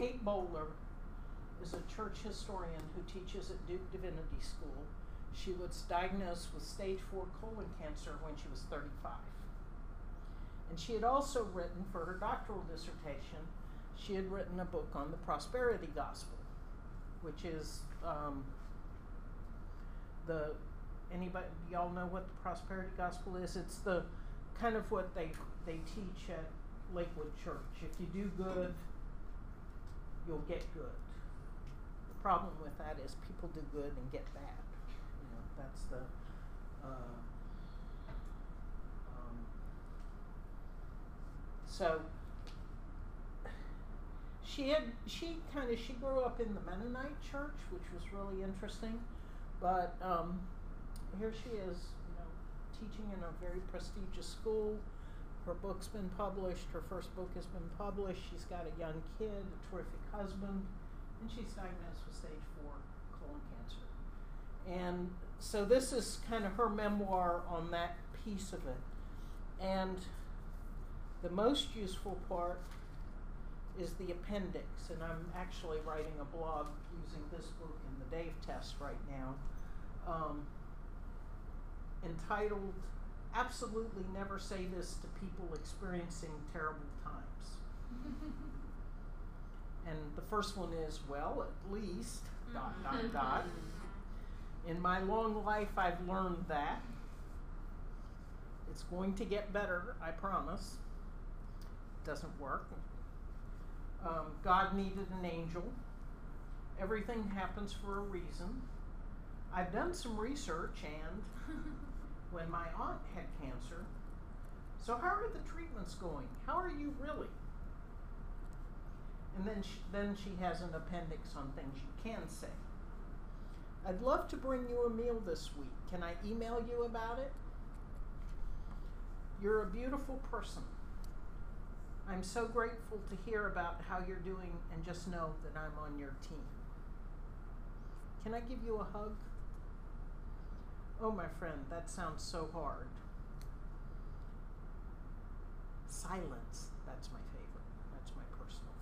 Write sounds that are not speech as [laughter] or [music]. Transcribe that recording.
Kate Bowler is a church historian who teaches at Duke Divinity School. She was diagnosed with stage four colon cancer when she was 35. And she had also written for her doctoral dissertation, she had written a book on the prosperity gospel, which is um, the anybody y'all know what the prosperity gospel is? It's the kind of what they they teach at Lakewood Church. If you do good, you'll get good. The problem with that is people do good and get bad. You know, that's the uh, um, so she had she kind of she grew up in the Mennonite church, which was really interesting. But um, here she is, you know, teaching in a very prestigious school. Her book's been published. Her first book has been published. She's got a young kid, a terrific husband, and she's diagnosed with stage four colon cancer. And so this is kind of her memoir on that piece of it. And the most useful part is the appendix, and I'm actually writing a blog using this book in the Dave test right now, um, entitled Absolutely Never Say This to People Experiencing Terrible Times. [laughs] and the first one is, well, at least, dot, dot, dot. In my long life, I've learned that. It's going to get better, I promise. Doesn't work. Um, God needed an angel. Everything happens for a reason. I've done some research, and [laughs] when my aunt had cancer, so how are the treatments going? How are you really? And then she, then she has an appendix on things you can say. I'd love to bring you a meal this week. Can I email you about it? You're a beautiful person. I'm so grateful to hear about how you're doing and just know that I'm on your team. Can I give you a hug? Oh, my friend, that sounds so hard. Silence, that's my favorite. That's my personal